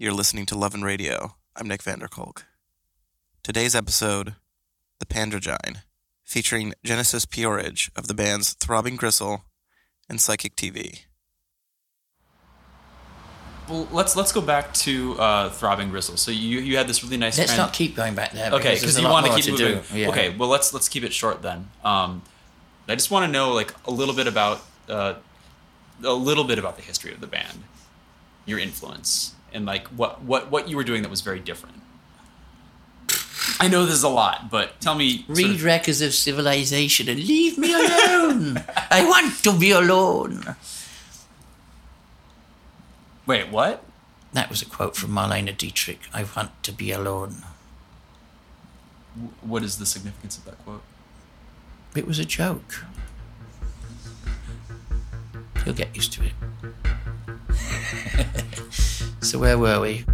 You're listening to Love and Radio. I'm Nick Vanderkolk. Today's episode, The Pandrogyne, featuring Genesis P-Orridge of the bands Throbbing Gristle and Psychic TV. Well, let's let's go back to uh, Throbbing Gristle. So you you had this really nice. Let's trend- not keep going back there. Okay, because because there's a you want to keep to moving. do. Yeah. Okay, well let's let's keep it short then. Um, I just want to know like a little bit about uh, a little bit about the history of the band, your influence, and like what what what you were doing that was very different. I know this is a lot, but tell me. sort Read of- Wreckers of Civilization and leave me alone. I want to be alone. wait, what? That was a quote from Marlene Dietrich. I want to be alone. W- What is the significance of that quote? It was a joke. You'll get used to it. so where were we?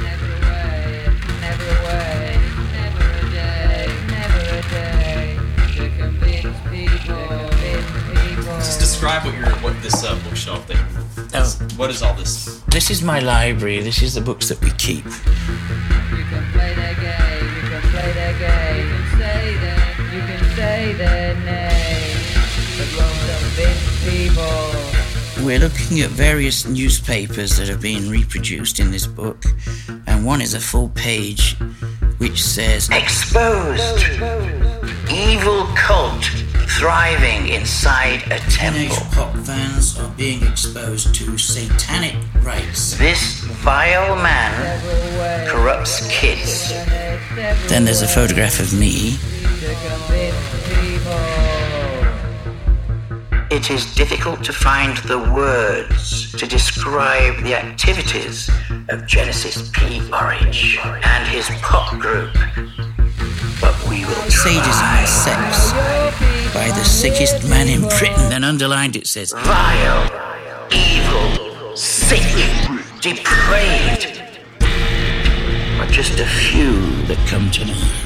Never a way, never a way, never a day, never a day to convince people, convince people. Just describe what your what this uh, bookshelf thing. Oh. What is all this? This is my library. This is the books that we keep. We're looking at various newspapers that have been reproduced in this book, and one is a full page which says Exposed. Evil cult thriving inside a Teenage temple. pop fans are being exposed to satanic rites. This vile man corrupts kids. Then there's a photograph of me. It is difficult to find the words to describe the activities of Genesis P. Orridge and his pop group. But we will Sadism and try. sex by the sickest man in Britain. Then underlined it says, Vile, evil, sick, depraved. Are just a few that come to mind.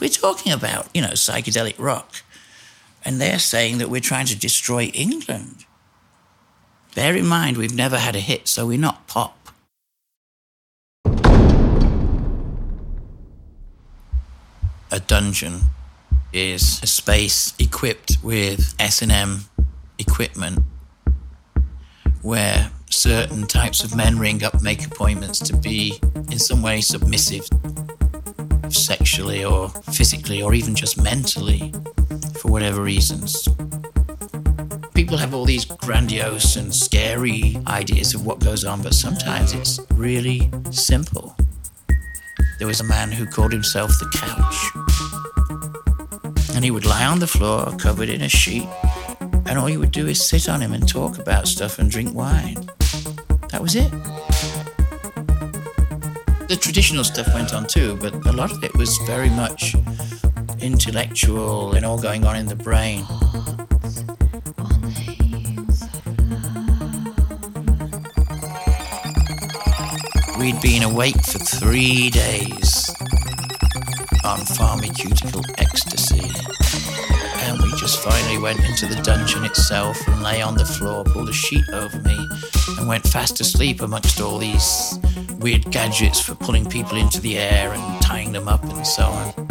We're talking about, you know, psychedelic rock. And they're saying that we're trying to destroy England. Bear in mind, we've never had a hit, so we're not pop. A dungeon is a space equipped with S&M equipment where certain types of men ring up, make appointments to be in some way submissive sexually or physically or even just mentally for whatever reasons. People have all these grandiose and scary ideas of what goes on, but sometimes it's really simple. There was a man who called himself the couch. And he would lie on the floor covered in a sheet, and all you would do is sit on him and talk about stuff and drink wine. That was it. The traditional stuff went on too, but a lot of it was very much intellectual and all going on in the brain. We'd been awake for three days on pharmaceutical ecstasy. And we just finally went into the dungeon itself and lay on the floor, pulled a sheet over me, and went fast asleep amongst all these weird gadgets for pulling people into the air and tying them up and so on.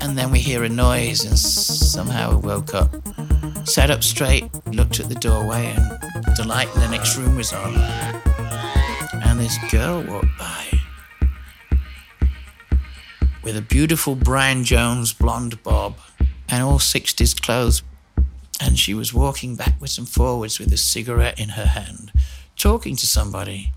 And then we hear a noise, and somehow we woke up. Sat up straight, looked at the doorway, and the light in the next room was on. And this girl walked by with a beautiful Brian Jones blonde bob and all 60s clothes. And she was walking backwards and forwards with a cigarette in her hand, talking to somebody.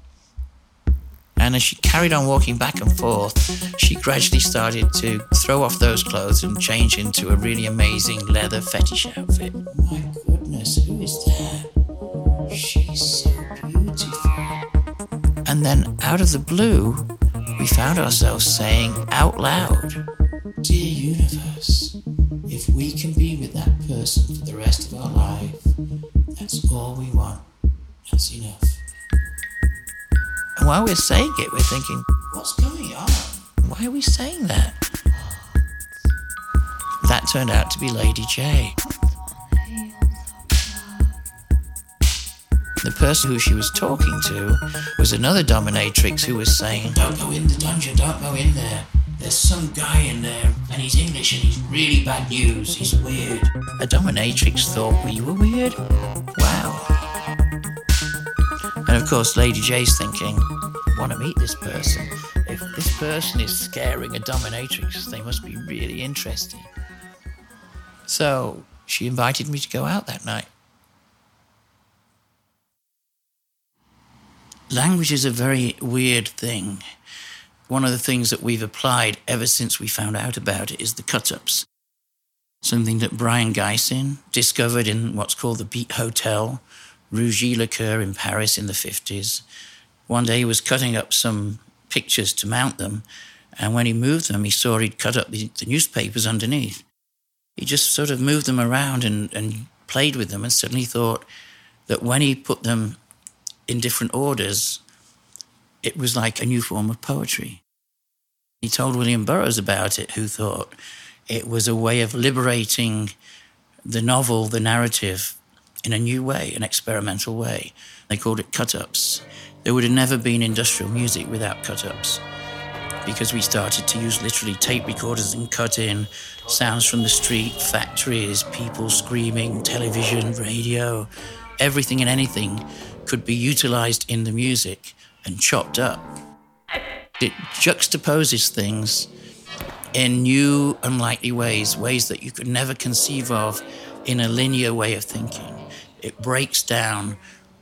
And as she carried on walking back and forth, she gradually started to throw off those clothes and change into a really amazing leather fetish outfit. My goodness, who is that? She's so beautiful. And then out of the blue, we found ourselves saying out loud, Dear universe, if we can be with that person for the rest of our life, that's all we want. That's enough. While we're saying it, we're thinking, what's going on? Why are we saying that? That turned out to be Lady Jaye. The person who she was talking to was another dominatrix who was saying, Don't go in the dungeon, don't go in there. There's some guy in there, and he's English and he's really bad news. He's weird. A dominatrix thought we were weird? Wow. Of course, Lady Jaye's thinking, want to meet this person. If this person is scaring a dominatrix, they must be really interesting. So she invited me to go out that night. Language is a very weird thing. One of the things that we've applied ever since we found out about it is the cut ups. Something that Brion Gysin discovered in what's called the Beat Hotel, Rue Gît-le-Cœur in Paris in the 50s. One day he was cutting up some pictures to mount them, and when he moved them, he saw he'd cut up the, the newspapers underneath. He just sort of moved them around and, and played with them, and suddenly thought that when he put them in different orders, it was like a new form of poetry. He told William Burroughs about it, who thought it was a way of liberating the novel, the narrative, in a new way, an experimental way. They called it cut ups. There would have never been industrial music without cut ups because we started to use literally tape recorders and cut in sounds from the street, factories, people screaming, television, radio, everything and anything could be utilized in the music and chopped up. It juxtaposes things in new, unlikely ways, ways that you could never conceive of in a linear way of thinking. It breaks down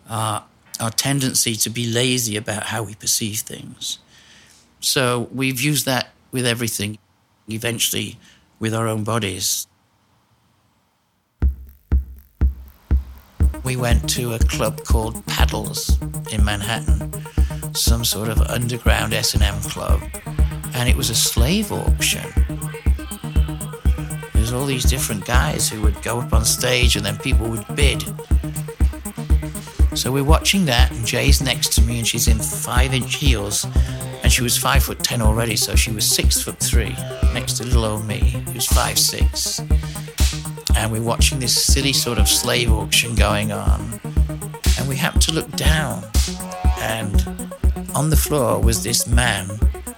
our, our tendency to be lazy about how we perceive things. So we've used that with everything, eventually with our own bodies. We went to a club called Paddles in Manhattan, some sort of underground S&M club, and it was a slave auction. There's all these different guys who would go up on stage and then people would bid. So we're watching that, and Jay's next to me, and she's in five inch heels, and she was five foot ten already, so she was six foot three, next to little old me, who's five six. And we're watching this silly sort of slave auction going on, and we happen to look down, and on the floor was this man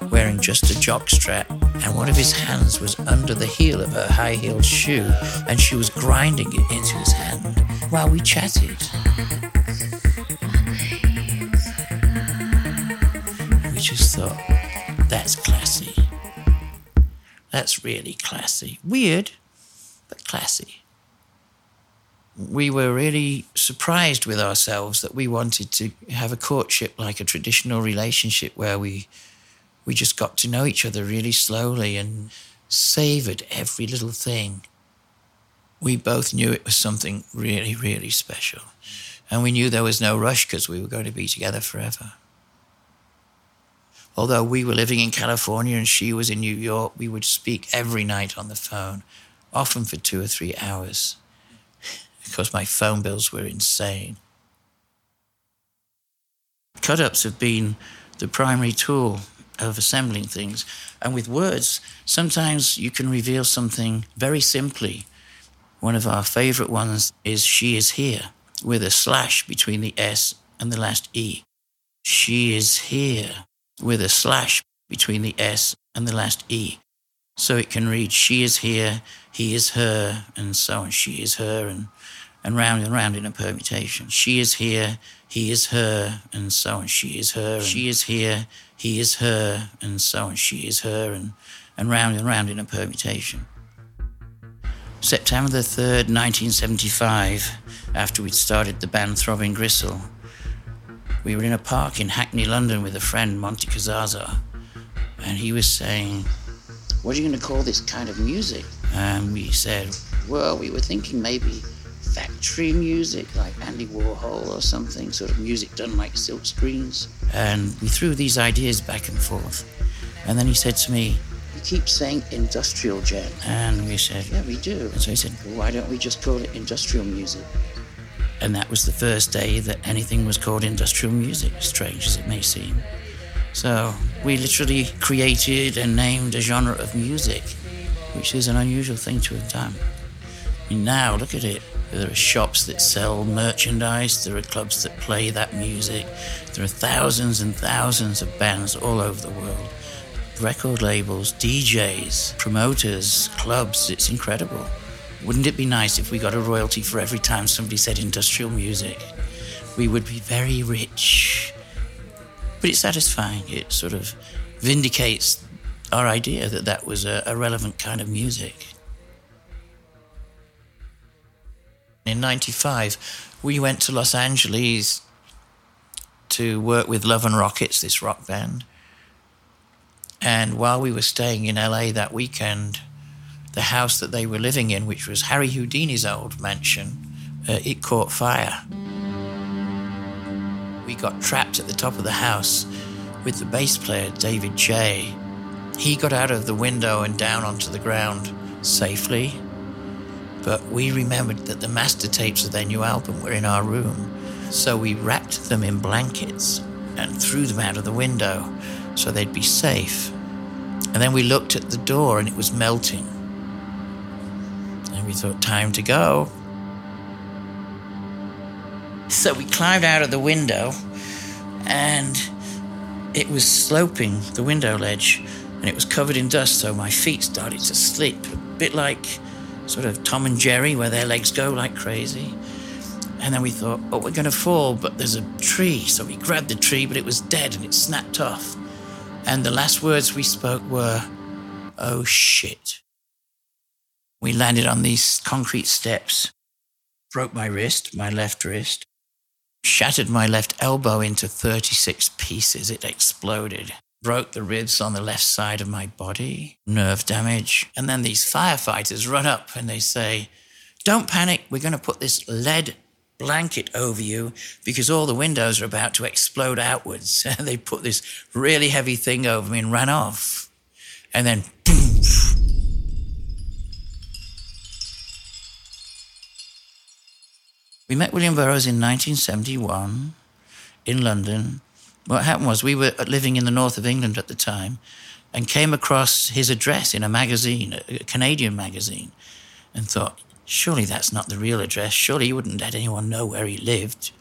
wearing just a jockstrap, and one of his hands was under the heel of her high heeled shoe, and she was grinding it into his hand while we chatted. We just thought, that's classy. That's really classy. Weird, but classy. We were really surprised with ourselves that we wanted to have a courtship like a traditional relationship where we we just got to know each other really slowly and savored every little thing. We both knew it was something really, really special. And we knew there was no rush because we were going to be together forever. Although we were living in California and she was in New York, we would speak every night on the phone, often for two or three hours, because my phone bills were insane. Cut ups have been the primary tool of assembling things. And with words, sometimes you can reveal something very simply. One of our favorite ones is She is here, with a slash between the S and the last E. She is here, with a slash between the S and the last E. So it can read She is here, He is her, and so on. She is her, and, and round and round in a permutation. She is here, He is her, and so on. She is her, she is here, he is her, and so on. She is her, and, and round and round in a permutation. September the 3rd, 1975, after we'd started the band Throbbing Gristle, we were in a park in Hackney, London with a friend, Monte Cazazza, and he was saying, What are you going to call this kind of music? And we said, Well, we were thinking maybe factory music like Andy Warhol or something, sort of music done like silk screens. And we threw these ideas back and forth. And then he said to me, You keep saying industrial jet. And we said, Yeah, we do. And so he said, well, Why don't we just call it industrial music? And that was the first day that anything was called industrial music, strange as it may seem. So we literally created and named a genre of music, which is an unusual thing to have done. I mean, now look at it. There are shops that sell merchandise, there are clubs that play that music, there are thousands and thousands of bands all over the world. Record labels, DJs, promoters, clubs, it's incredible. Wouldn't it be nice if we got a royalty for every time somebody said industrial music? We would be very rich. But it's satisfying. It sort of vindicates our idea that that was a, a relevant kind of music. In 95, we went to Los Angeles to work with Love and Rockets, this rock band. And while we were staying in LA that weekend, the house that they were living in, which was Harry Houdini's old mansion, uh, it caught fire. We got trapped at the top of the house with the bass player, David J. He got out of the window and down onto the ground safely, but we remembered that the master tapes of their new album were in our room. So we wrapped them in blankets and threw them out of the window so they'd be safe. And then we looked at the door and it was melting. And we thought, time to go. So we climbed out of the window and it was sloping, the window ledge, and it was covered in dust, so my feet started to slip, a bit like sort of Tom and Jerry, where their legs go like crazy. And then we thought, oh, we're going to fall, but there's a tree. So we grabbed the tree, but it was dead and it snapped off. And the last words we spoke were, oh shit. We landed on these concrete steps, broke my wrist, my left wrist, shattered my left elbow into 36 pieces. It exploded. Broke the ribs on the left side of my body, nerve damage. And then these firefighters run up and they say, Don't panic, we're going to put this lead blanket over you because all the windows are about to explode outwards. And they put this really heavy thing over me and ran off. And then, boom, We met William Burroughs in 1971 in London. What happened was we were living in the north of England at the time and came across his address in a magazine, a Canadian magazine, and thought, surely that's not the real address. Surely he wouldn't let anyone know where he lived.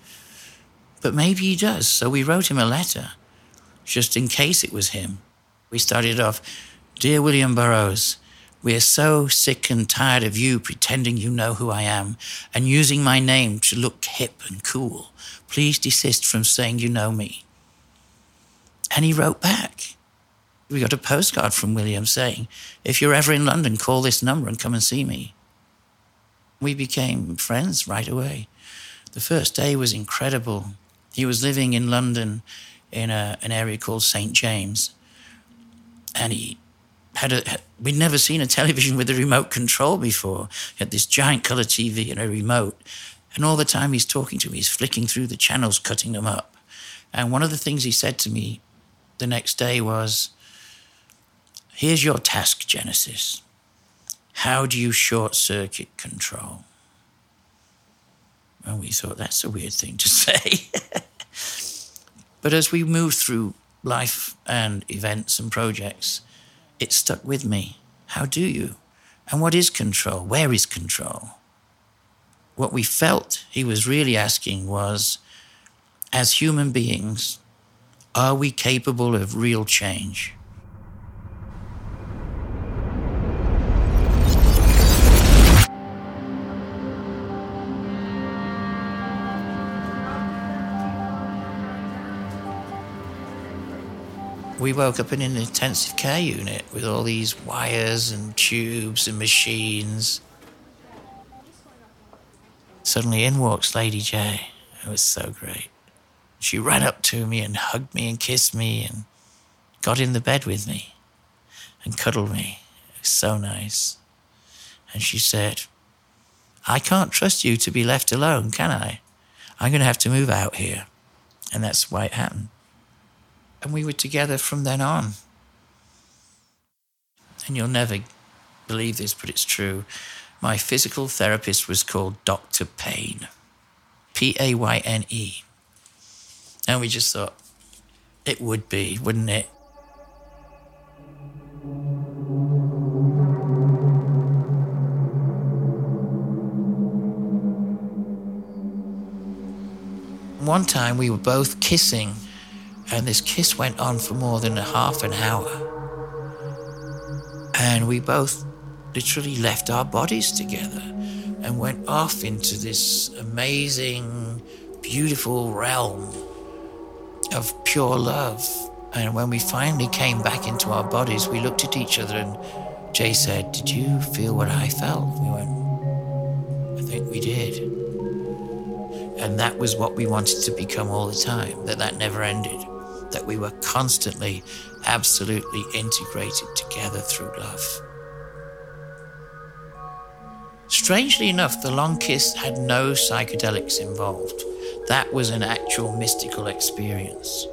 But maybe he does. So we wrote him a letter just in case it was him. We started off Dear William Burroughs, we are so sick and tired of you pretending you know who I am and using my name to look hip and cool. Please desist from saying you know me. And he wrote back. We got a postcard from William saying, If you're ever in London, call this number and come and see me. We became friends right away. The first day was incredible. He was living in London in a, an area called St. James. And he had a, we'd never seen a television with a remote control before. He had this giant color TV and a remote. And all the time he's talking to me, he's flicking through the channels, cutting them up. And one of the things he said to me the next day was, Here's your task, Genesis. How do you short circuit control? And we thought that's a weird thing to say. but as we moved through life and events and projects, it stuck with me. How do you? And what is control? Where is control? What we felt he was really asking was as human beings, are we capable of real change? we woke up in an intensive care unit with all these wires and tubes and machines. Suddenly in walks Lady Jaye. It was so great. She ran up to me and hugged me and kissed me and got in the bed with me and cuddled me. It was so nice. And she said, I can't trust you to be left alone, can I? I'm going to have to move out here. And that's why it happened and we were together from then on. And you'll never believe this, but it's true. My physical therapist was called Dr. Payne, P A Y N E. And we just thought, It would be, wouldn't it? One time we were both kissing, and this kiss went on for more than a half an hour. And we both literally left our bodies together and went off into this amazing, beautiful realm of pure love. And when we finally came back into our bodies, we looked at each other and Jay said, Did you feel what I felt? We went, I think we did. And that was what we wanted to become all the time, that that never ended, that we were constantly, absolutely integrated together through love. Strangely enough, the long kiss had no psychedelics involved. That was an actual mystical experience.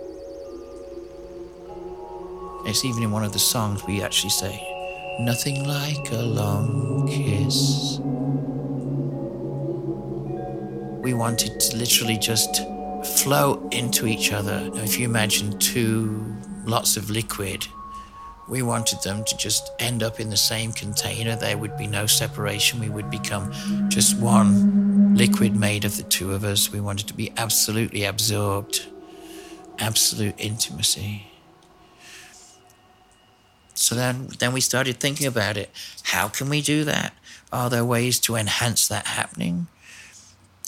It's even in one of the songs we actually say, Nothing like a long kiss. We wanted to literally just flow into each other. If you imagine two lots of liquid, we wanted them to just end up in the same container. There would be no separation. We would become just one liquid made of the two of us. We wanted to be absolutely absorbed, absolute intimacy. So then, then we started thinking about it. How can we do that? Are there ways to enhance that happening?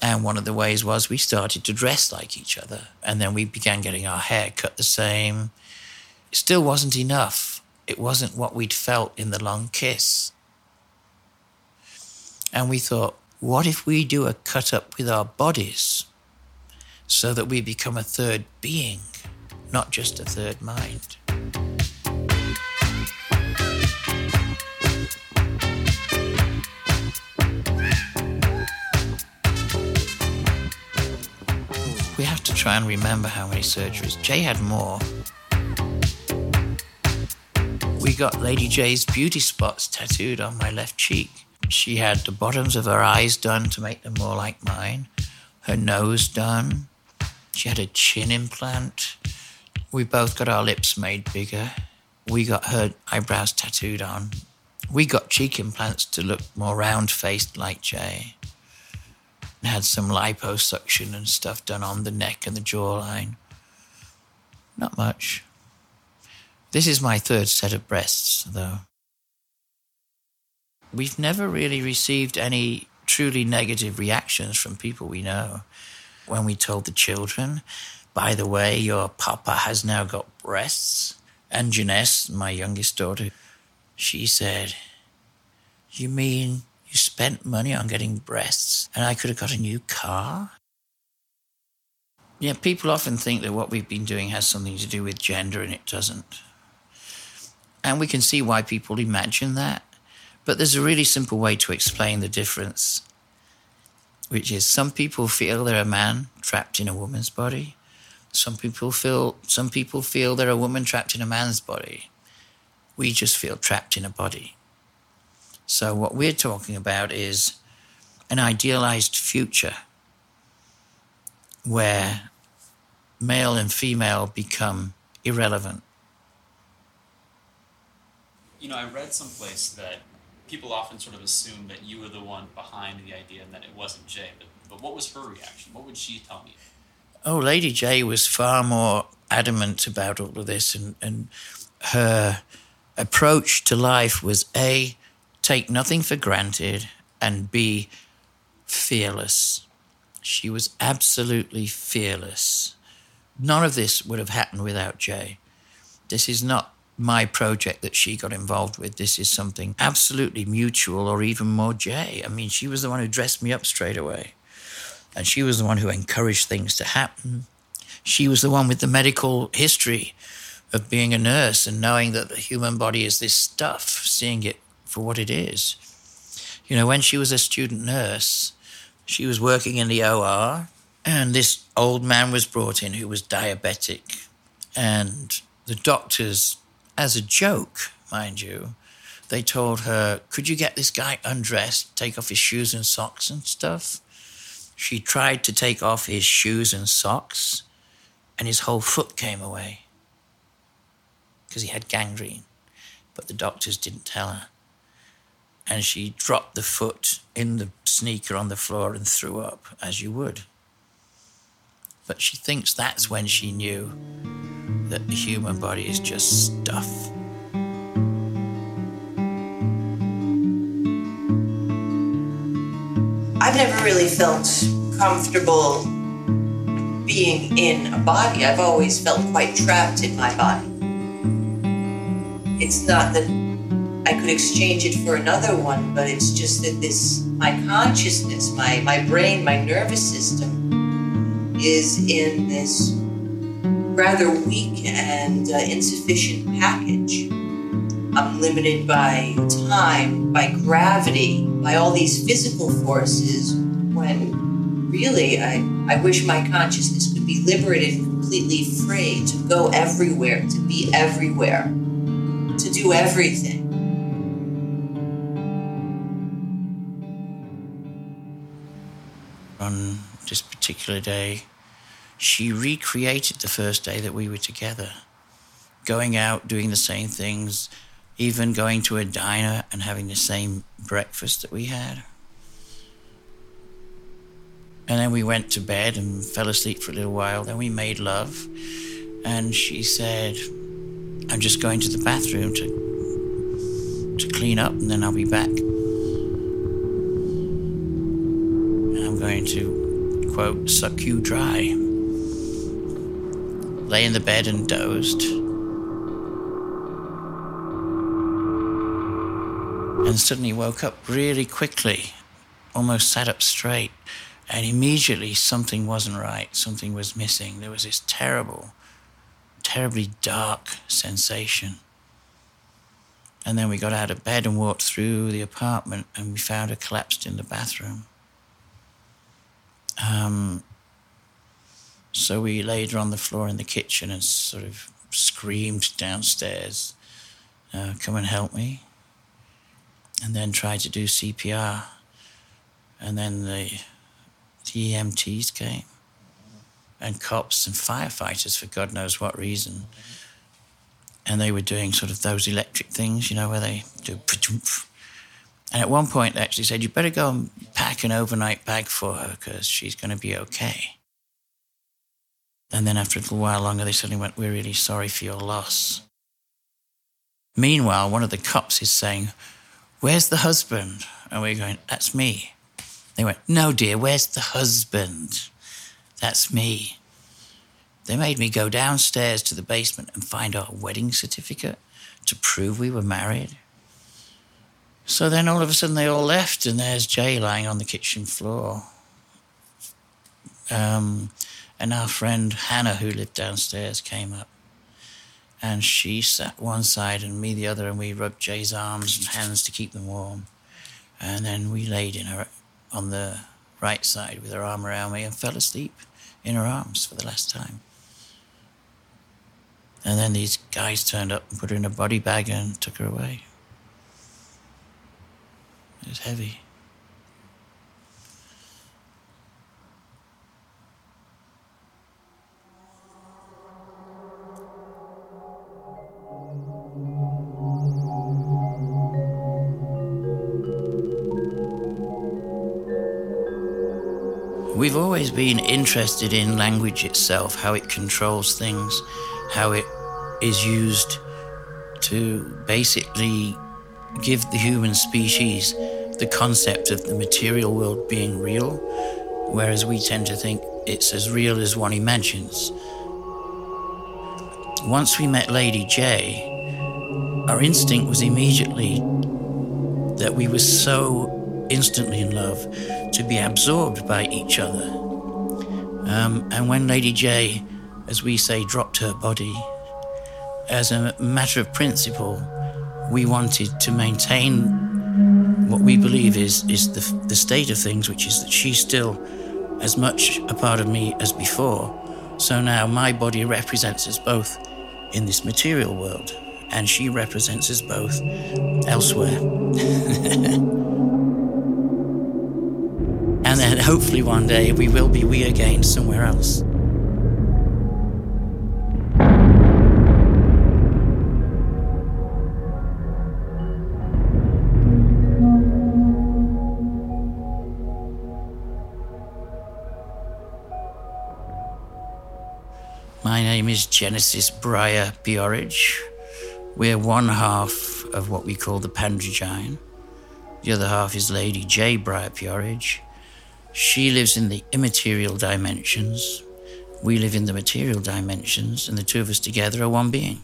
And one of the ways was we started to dress like each other. And then we began getting our hair cut the same. It still wasn't enough. It wasn't what we'd felt in the long kiss. And we thought, what if we do a cut up with our bodies so that we become a third being, not just a third mind? We have to try and remember how many surgeries. Jay had more. We got Lady Jaye's beauty spots tattooed on my left cheek. She had the bottoms of her eyes done to make them more like mine, her nose done. She had a chin implant. We both got our lips made bigger. We got her eyebrows tattooed on. We got cheek implants to look more round faced like Jay. And had some liposuction and stuff done on the neck and the jawline. Not much. This is my third set of breasts, though. We've never really received any truly negative reactions from people we know. When we told the children, by the way, your papa has now got breasts, and Genesse, my youngest daughter, she said, You mean you spent money on getting breasts and I could have got a new car? Yeah, people often think that what we've been doing has something to do with gender, and it doesn't. And we can see why people imagine that. But there's a really simple way to explain the difference, which is some people feel they're a man trapped in a woman's body. Some people feel some people feel they're a woman trapped in a man's body. We just feel trapped in a body. So what we're talking about is an idealized future where male and female become irrelevant. You know, I read someplace that people often sort of assume that you were the one behind the idea and that it wasn't Jay. But, but what was her reaction? What would she tell me? Oh, Lady Jaye was far more adamant about all of this, and, and her approach to life was A, take nothing for granted, and B, fearless. She was absolutely fearless. None of this would have happened without Jay. This is not my project that she got involved with. This is something absolutely mutual or even more Jay. I mean, she was the one who dressed me up straight away. And she was the one who encouraged things to happen. She was the one with the medical history of being a nurse and knowing that the human body is this stuff, seeing it for what it is. You know, when she was a student nurse, she was working in the OR, and this old man was brought in who was diabetic. And the doctors, as a joke, mind you, they told her, Could you get this guy undressed, take off his shoes and socks and stuff? She tried to take off his shoes and socks, and his whole foot came away. because he had gangrene, but the doctors didn't tell her. And she dropped the foot in the sneaker on the floor and threw up, as you would. But she thinks that's when she knew that the human body is just stuff. I've never really felt comfortable being in a body. I've always felt quite trapped in my body. It's not that I could exchange it for another one, but it's just that this, my consciousness, my, my brain, my nervous system is in this rather weak and uh, insufficient package. I'm limited by time, by gravity, by all these physical forces when really I, I wish my consciousness could be liberated completely free to go everywhere, to be everywhere, to do everything. On this particular day, she recreated the first day that we were together, going out, doing the same things, even going to a diner and having the same breakfast that we had. And then we went to bed and fell asleep for a little while. Then we made love. And she said, I'm just going to the bathroom to, to clean up and then I'll be back. And I'm going to, quote, suck you dry. Lay in the bed and dozed. And suddenly woke up really quickly, almost sat up straight. And immediately something wasn't right, something was missing. There was this terrible, terribly dark sensation. And then we got out of bed and walked through the apartment and we found her collapsed in the bathroom. Um, so we laid her on the floor in the kitchen and sort of screamed downstairs, uh, Come and help me. And then tried to do CPR. And then the the EMTs came and cops and firefighters for God knows what reason. And they were doing sort of those electric things, you know, where they do. And at one point, they actually said, You better go and pack an overnight bag for her because she's going to be okay. And then after a little while longer, they suddenly went, We're really sorry for your loss. Meanwhile, one of the cops is saying, Where's the husband? And we're going, That's me. They went, No, dear, where's the husband? That's me. They made me go downstairs to the basement and find our wedding certificate to prove we were married. So then all of a sudden they all left, and there's Jay lying on the kitchen floor. Um, and our friend Hannah, who lived downstairs, came up. And she sat one side and me the other, and we rubbed Jay's arms and hands to keep them warm. And then we laid in her on the right side with her arm around me and fell asleep in her arms for the last time. And then these guys turned up and put her in a body bag and took her away. It was heavy. We've always been interested in language itself, how it controls things, how it is used to basically give the human species the concept of the material world being real, whereas we tend to think it's as real as one imagines. Once we met Lady Jaye, our instinct was immediately that we were so instantly in love to be absorbed by each other. Um, and when Lady Jaye, as we say, dropped her body, as a matter of principle, we wanted to maintain what we believe is, is the, the state of things, which is that she's still as much a part of me as before. So now my body represents us both in this material world, and she represents us both elsewhere. hopefully one day we will be we again somewhere else. My name is Genesis Breyer P-Orridge. We're one half of what we call the Pandrogyne. The other half is Lady Jaye. Briar Bjorich. She lives in the immaterial dimensions. We live in the material dimensions, and the two of us together are one being.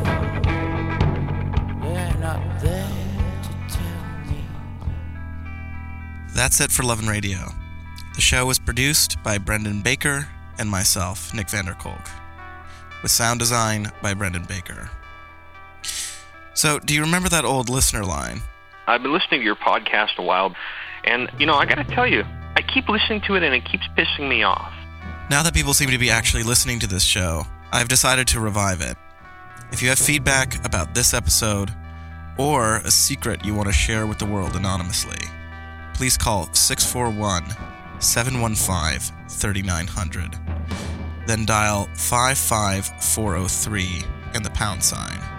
That's it for Love and Radio. The show was produced by Brendan Baker and myself, Nick Vanderkolk, with sound design by Brendan Baker. So, do you remember that old listener line? I've been listening to your podcast a while, and you know, I got to tell you, I keep listening to it, and it keeps pissing me off. Now that people seem to be actually listening to this show, I've decided to revive it. If you have feedback about this episode or a secret you want to share with the world anonymously, please call 641 715 3900. Then dial 55403 and the pound sign.